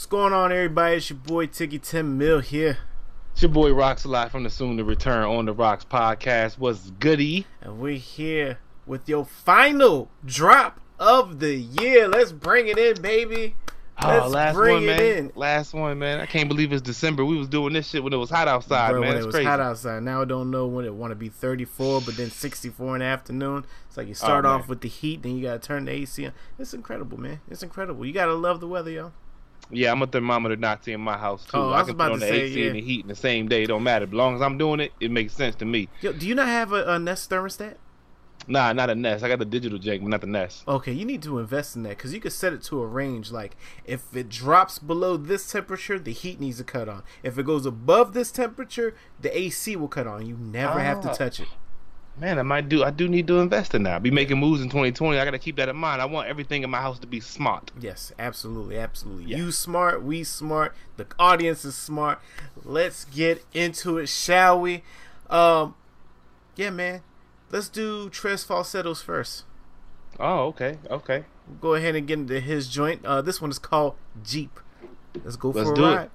What's going on, everybody? It's your boy Tiki Tim Mill here. It's your boy Rocks a lot from the Soon to Return on the Rocks podcast. What's goody? And we're here with your final drop of the year. Let's bring it in, baby. Oh, Let's oh, last bring one, it man. in. Last one, man. I can't believe it's December. We was doing this shit when it was hot outside, Bro, man. when It's it was crazy. hot outside. Now I don't know when it want to be 34, but then 64 in the afternoon. It's like you oh, start Oh, off with the heat, then you gotta turn the AC on. It's incredible, man. It's incredible. You gotta love the weather, yo. Yeah, I'm a thermometer Nazi in my house too. Oh, I I, was can about put on to the say, AC yeah. and the heat in the same day. It don't matter. As long as I'm doing it, it makes sense to me. Yo, do you not have a, a Nest thermostat? Nah, not a Nest. I got the digital jank, but not the Nest. Okay, you need to invest in that because you can set it to a range. Like if it drops below this temperature, the heat needs to cut on. If it goes above this temperature, the AC will cut on. You never have to Ah. touch it. Man, I might do. I do need to invest in that. I'll be making moves in 2020. I got to keep that in mind. I want everything in my house to be smart. Yes, absolutely, absolutely. Yeah. You smart, we smart, the audience is smart. Let's get into it, shall we? Um, yeah, man. Let's do Trez Falsetto's first. Oh, okay, okay. Go ahead and get into his joint. Uh, this one is called Jeep. Let's go Let's for a do it. ride.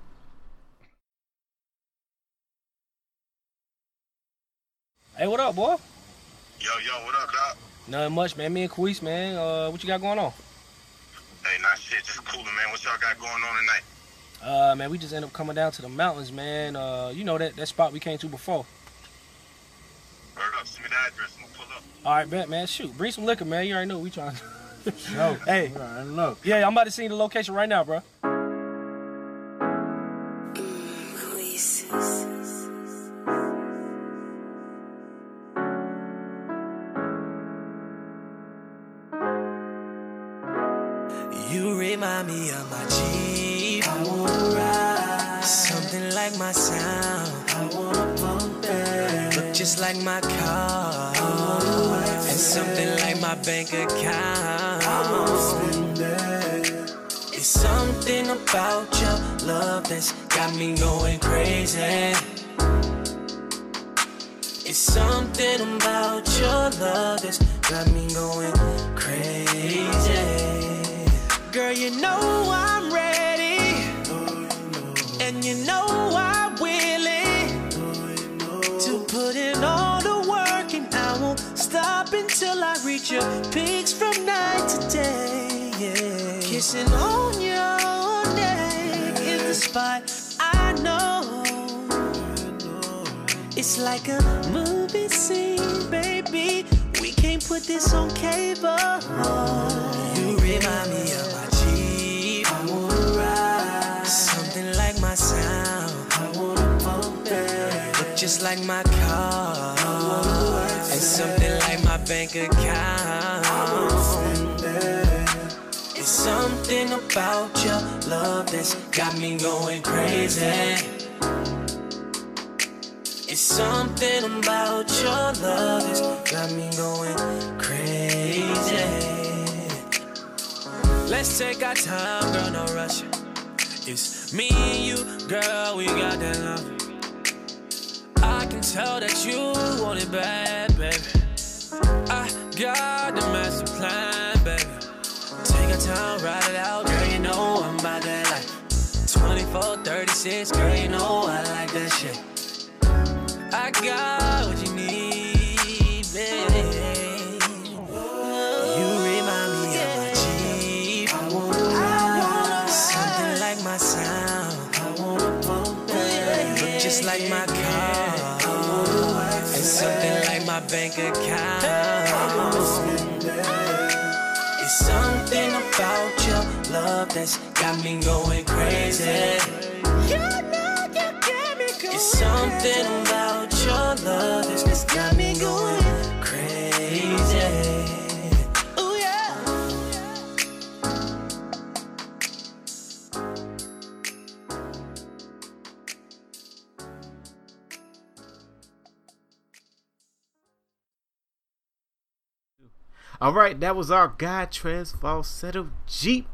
Hey, what up, boy? Yo, yo, what up, Doc? Nothing much, man. Me and Queese, man. Uh, what you got going on? Hey, not shit, just cooling, man. What y'all got going on tonight? Uh, man, we just end up coming down to the mountains, man. Uh, you know that that spot we came to before. Word up, send me the address, I'm gonna pull up. All right, bet, man. Shoot, bring some liquor, man. You already know what we trying. To... no. hey, look. yeah, I'm about to see the location right now, bro. Something about your love that's got me going crazy. It's something about your love that's got me going crazy. Girl, you know I'm ready. And you know I'm willing to put in all the work, and I won't stop until I reach your peaks from night to day. Yeah. Kissing on the spot I know. It's like a movie scene, baby. We can't put this on cable. You remind me of my Jeep. I wanna ride. Something like my sound. I wanna bump it. Look just like my car. And something like my bank account. Something about your love that's got me going crazy. It's something about your love that's got me going crazy. Let's take our time, girl, no rush. It's me and you, girl, we got that love. I can tell that you want it bad, baby. I got the baby. Our time, ride it out, girl, you know I'm about that life. 24, 36, girl, you know I like that shit. I got what you need, babe. You remind me of my Jeep. I wanna ride. Something like my sound. I wanna bump it. Look just like my car. And something like my bank account. About your love that's got me going crazy. It's something about your love that's All right, that was our guy Trez Falsetto Jeep.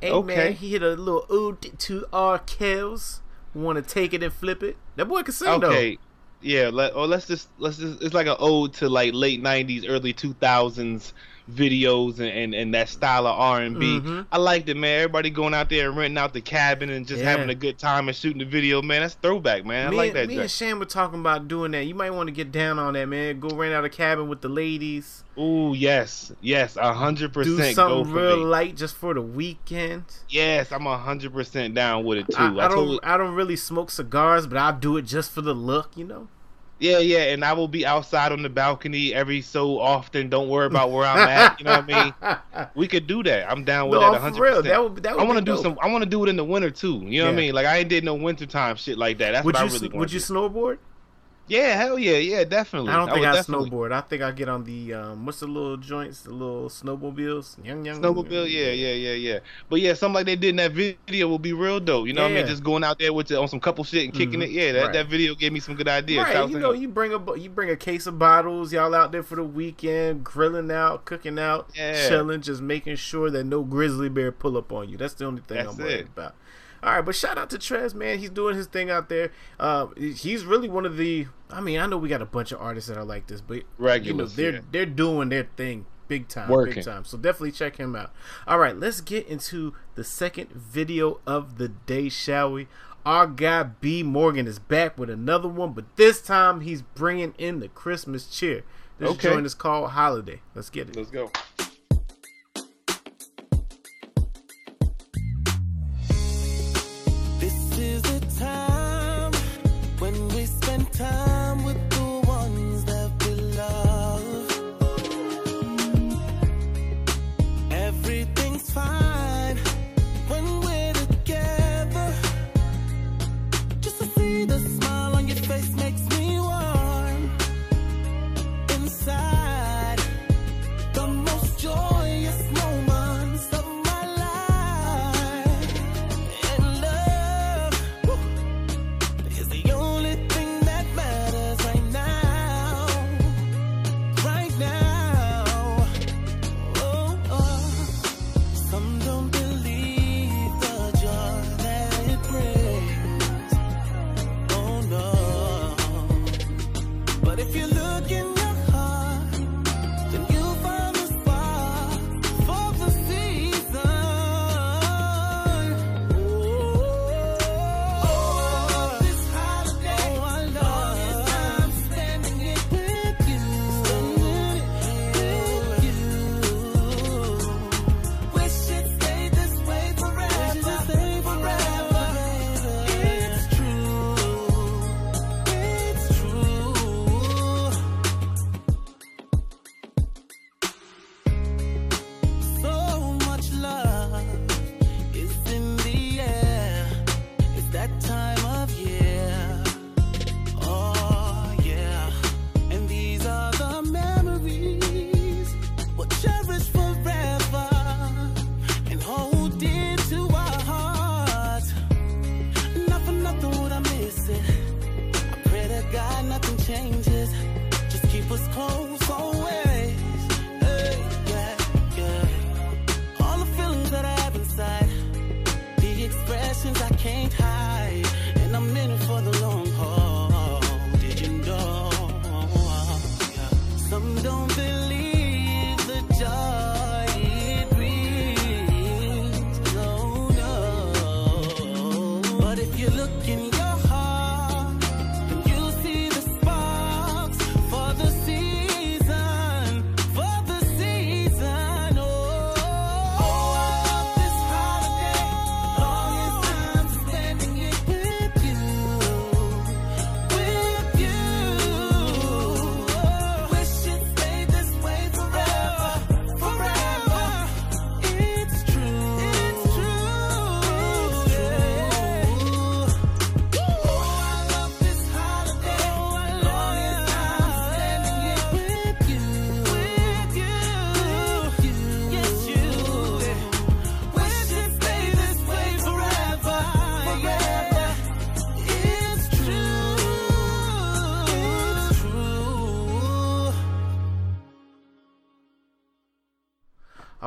Hey man, he hit a little ode to our Kells. Want to take it and flip it? That boy can sing Okay. Yeah, let or let's just let's just it's like an ode to like late '90s, early 2000s videos and, and, and that style of R and B. Mhm. I liked it, man. Everybody going out there and renting out the cabin and just Yeah. having a good time and shooting the video, man. That's throwback, man. I like that. me and Shane were talking about doing that. You might want to get down on that, man. Go rent out a cabin with the ladies. Ooh, yes, yes, a hundred percent. Go something real me. light just for the weekend. Yes, I'm a hundred percent down with it too. I, I don't. told- I don't really smoke cigars, but I'll do it just for the look. You know. Yeah, yeah, and I will be outside on the balcony every so often. Don't worry about where I'm at. You know what I mean? We could do that. I'm down with no, that hundred percent. That would. That would I want to do dope. some. I want to do it in the winter too. You know what I mean? Like I ain't did no wintertime shit like that. That's Would what you? I really want. would you snowboard? Yeah, hell yeah, yeah, definitely. I don't think would I definitely. snowboard. I think I get on the um, what's the little joints, the little snowmobiles. Young, young. Snowmobile, yeah, yeah, yeah, yeah. But yeah, something like they did in that video will be real dope. You know what I mean? Just going out there with the, on some couple shit and kicking Mhm. it. Yeah, that, Right. that video gave me some good ideas. Right, you know, you bring a you bring a case of bottles, y'all out there for the weekend, grilling out, cooking out, Yeah. chilling, just making sure that no grizzly bear pull up on you. That's the only thing That's I'm worried it. about. All right, but shout out to Trez, man. He's doing his thing out there. Uh, he's really one of the. I mean, I know we got a bunch of artists that are like this, but you know, they're yeah. they're doing their thing big time, Working. big time. So definitely check him out. All right, let's get into the second video of the day, shall we? Our guy B Morgan is back with another one, but this time he's bringing in the Christmas cheer. This Okay. joint is called Holiday. Let's get it. Let's go.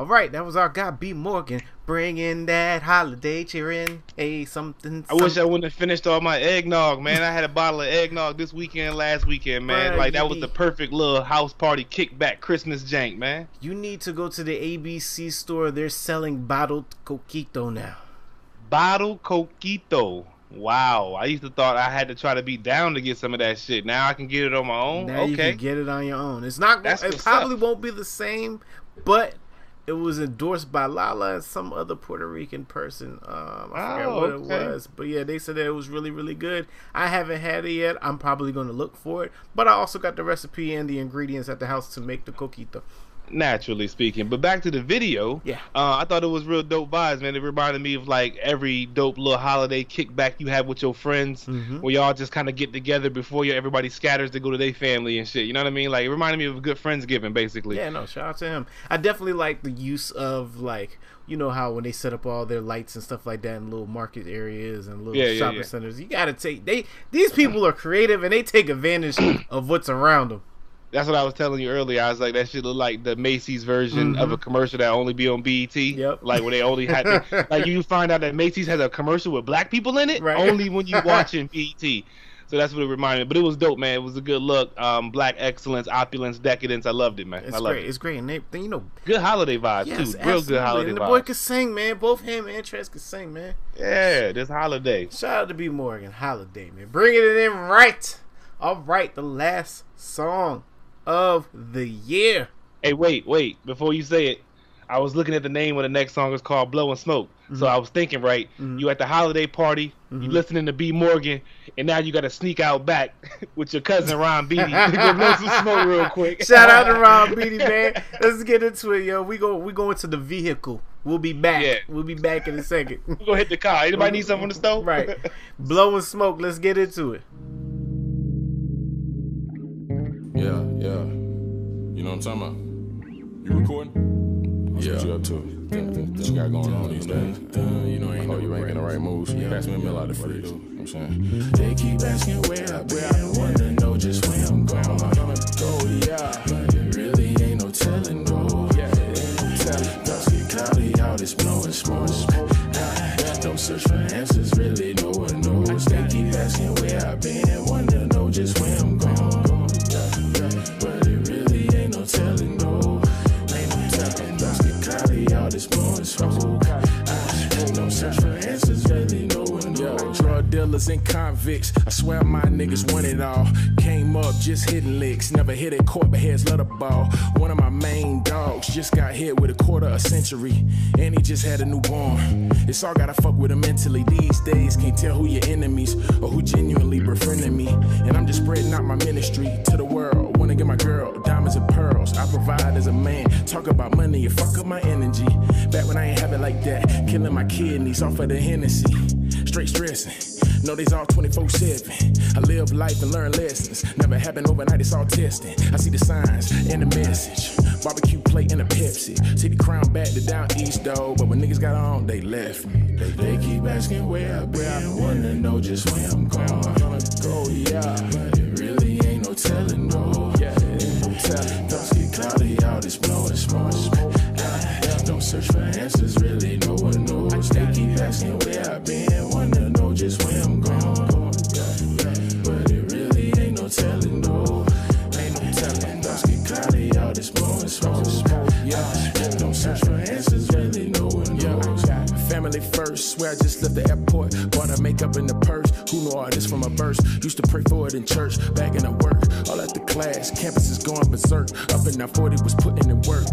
All right, that was our guy B Morgan bringing that holiday cheer in. Hey, something. I wish I wouldn't have finished all my eggnog, man. I had a bottle of eggnog this weekend, last weekend, man. Like that was the perfect little house party kickback Christmas jank, man. You need to go to the ABC store. They're selling bottled coquito now. Bottle coquito. Wow, I used to thought I had to try to be down to get some of that shit. Now I can get it on my own. Now you can get it on your own. It's not. That's it probably up. won't be the same, but it was endorsed by Lala and some other Puerto Rican person. Um, I forget Oh, what okay. it was, but yeah, they said that it was really, really good. I haven't had it yet. I'm probably going to look for it, but I also got the recipe and the ingredients at the house to make the coquito. Naturally speaking. But back to the video. Yeah. Uh, I thought it was real dope vibes, man. It reminded me of like every dope little holiday kickback you have with your friends, Mhm. where y'all just kind of get together before you, everybody scatters to go to their family and shit. You know what I mean? Like it reminded me of a good friendsgiving, basically. Yeah, no, shout out to him. I definitely like the use of like you know how when they set up all their lights and stuff like that in little market areas and little Yeah, yeah, shopping yeah. centers. You gotta take they these people are creative and they take advantage of what's around them. That's what I was telling you earlier. I was like, that shit look like the Macy's version of a commercial that only be on BET. Mm-hmm. Yep. Like when they only had, like you find out that Macy's has a commercial with black people in it Right. only when you watching BET. So that's what it reminded me. But it was dope, man. It was a good look. Um, black excellence, opulence, decadence. I loved it, man. It's I loved great. it. It's great, and they, they you know, Good holiday vibes yes, too. Real absolutely. good holiday And the boy vibes. can sing, man. Both him and Trez can sing, man. Yeah, this holiday. Shout out to B Morgan Holiday, man. Bringing it in right. All right, the last song of the year. Hey, wait, wait. Before you say it, I was looking at the name of the next song. It's called "Blowing Smoke." Mm-hmm. So I was thinking, right, you at the holiday party, you listening to B Morgan, and now you got to sneak out back with your cousin Ron Beatty to go blow some smoke real quick. Shout out to Ron Beatty, man. Let's get into it, yo. We go we go into the vehicle. We'll be back. Yeah. We'll be back in a second. We gonna hit the car. Anybody need something on the stove? right. Blowing smoke. Let's get into it. Yeah, yeah. You know what I'm talking about? You recording? Yeah. What you up to? What you got going on these days? Uh, you know, ain't oh, you ain't in the right mood. So you pass me a meal out the fridge. You know what I'm saying? They keep asking where I've been. Wanna know just where I'm going. I'ma Go, yeah. But it really ain't no telling, no. Yeah, ain't no telling. Dust get cloudy out, it's blowing smoke. Ah, don't search for answers, really, no one knows. They keep asking where I've been. Wanna know just where I'm going. Dealers and convicts. I swear my niggas want it all. Came up just hitting licks. Never hit a court, but heads let a ball. One of my main dogs just got hit with a quarter a century. And he just had a newborn. It's all gotta fuck with him mentally. These days, can't tell who your enemies or who genuinely befriending me. And I'm just spreading out my ministry to the world. Wanna get my girl diamonds and pearls. I provide as a man. Talk about money, you fuck up my energy. Back when I ain't have it like that. Killing my kidneys off of the Hennessy. Straight stressing. No, they's all 24 7. I live life and learn lessons. Never happen overnight, it's all testing. I see the signs and the message. Barbecue plate and a Pepsi. See the crown back to down east, though. But when niggas got on, they left me. They, they keep asking where I've been. Wanna know just where I'm gonna Go, yeah. But it really ain't no telling, no. Yeah, ain't no telling. Dust get cloudy out, it's blowing smoke. Don't search for answers, really, no one knows. They keep asking where I've been. I just left the airport. Bought her makeup in the purse. Who know all this from a verse? Used to pray for it in church, back in the work. All at the class, campus is going berserk. Up in that 40 was putting in work.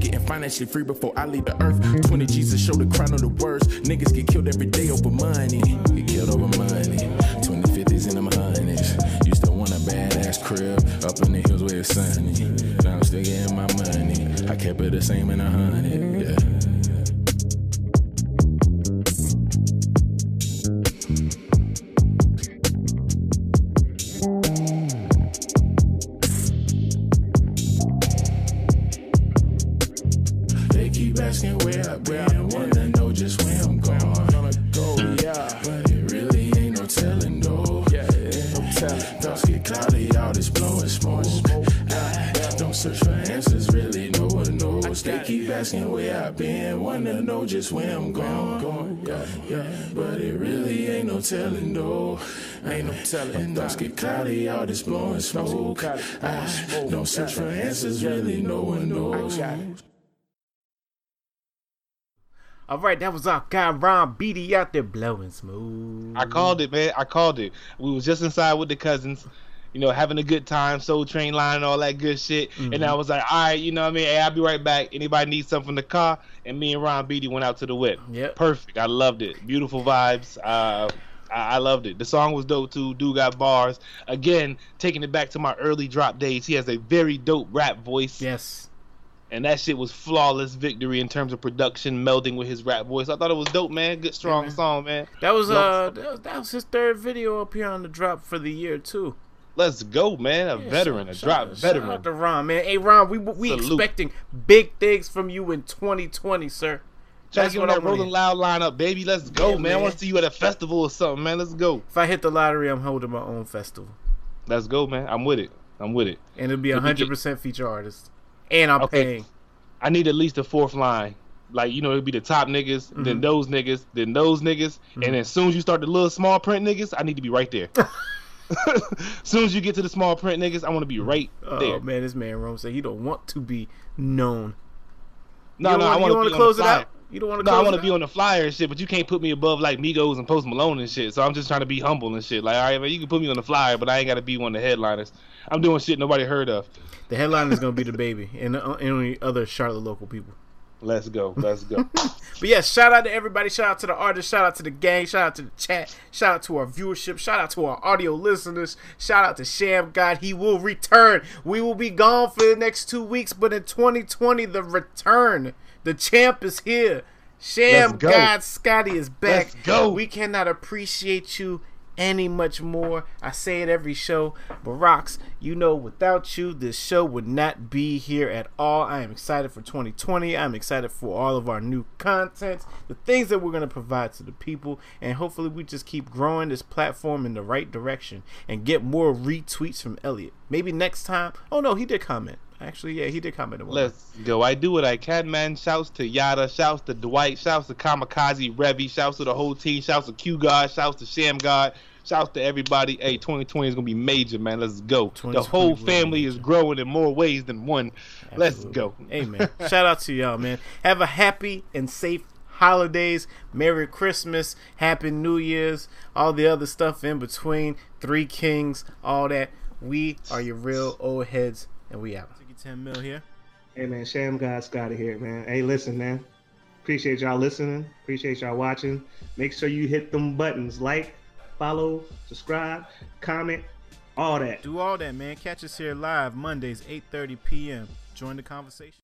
Getting financially free before I leave the earth. 20 Jesus show the crown of the words. Niggas get killed every day over money. Get killed over money. 2050s and them hundreds. Used to want a badass crib up in the hills where it's sunny. Now I'm still getting my money. I kept it the same in a hundred. Yeah. Dust get cloudy out, it's blowing smoke. I don't search for answers, really, no one knows. They keep asking where I've been, wanna know just where I'm going. But it really ain't no telling though. Ain't no telling. Thoughts get cloudy, all this blowing smoke. I don't search for answers, really no one knows. All right, that was our guy Ron Beatty out there blowing smooth. I called it, man. I called it. We was just inside with the cousins, you know, having a good time, Soul Train line, and all that good shit. Mm-hmm. And I was like, all right, you know what I mean? Hey, I'll be right back. Anybody need something from the car? And me and Ron Beatty went out to the whip. Yep. Perfect. I loved it. Beautiful vibes. Uh, I loved it. The song was dope too. Dude got bars. Again, taking it back to my early drop days. He has a very dope rap voice. Yes. And that shit was flawless victory in terms of production, melding with his rap voice. I thought it was dope, man. Good, strong man. song, man. That was uh that was, that was his third video up here on the drop for the year too. Let's go, man. A veteran, a Shout- drop shout veteran. out to Ron, man. Hey Ron, we we Salute. expecting big things from you in 2020, sir. Try to get on that Rolling. Loud lineup, baby. Let's go, Yeah, man. I want to see you at a festival or something, man. Let's go. If I hit the lottery, I'm holding my own festival, Let's go, man. I'm with it. I'm with it. and it'll be If we get- 100 percent feature artist, and I'm Okay. paying. I need at least a fourth line. Like, you know, it'll be the top niggas, Mm-hmm. then those niggas, then those niggas. And then as soon as you start the little small print niggas, I need to be right there. as soon as you get to the small print niggas, I want to be right Oh there. man, this man Rome said he don't want to be known. No, no, don't I want to close it out. You don't want to. No, I want to be on the flyer and shit, but you can't put me above like Migos and Post Malone and shit. So I'm just trying to be humble and shit. Like, all right, man, you can put me on the flyer, but I ain't got to be one of the headliners. I'm doing shit nobody heard of. The headline is gonna be the baby and, uh, and only other Charlotte local people. Let's go. Let's go. But yeah, shout out to everybody. Shout out to the artists. Shout out to the gang. Shout out to the chat. Shout out to our viewership. Shout out to our audio listeners. Shout out to Sham God. He will return. We will be gone for the next two weeks, but in 2020, the return. The champ is here. Sham go. God Scotty is back. Let's go. We cannot appreciate you any much more. I say it every show, but Rocks, you know, without you, this show would not be here at all. I am excited for 2020. I'm excited for all of our new content, the things that we're going to provide to the people, and hopefully we just keep growing this platform in the right direction and get more retweets from Elliot. Maybe next time. Oh no, he did comment. Actually, yeah, he did comment. Let's go. I do what I can, man. Shouts to Yada. Shouts to Dwight. Shouts to Kamikaze Revy. Shouts to the whole team. Shouts to Q God. Shouts to Sham God. Shouts to everybody. Hey, 2020 is gonna be major, man. Let's go. The whole family is growing in more ways than one. Let's go. Amen. Shout out to y'all, man. Have a happy and safe holidays. Merry Christmas. Happy New Year's. All the other stuff in between. Three Kings. All that. We are your real old heads, and we out. Take your 10 mil here. Hey man, Sham God Scotty here, man. Hey, listen, man. Appreciate y'all listening. Appreciate y'all watching. Make sure you hit them buttons like, follow, subscribe, comment, all that. Do all that, man. Catch us here live Mondays, 8.30 p.m. Join the conversation.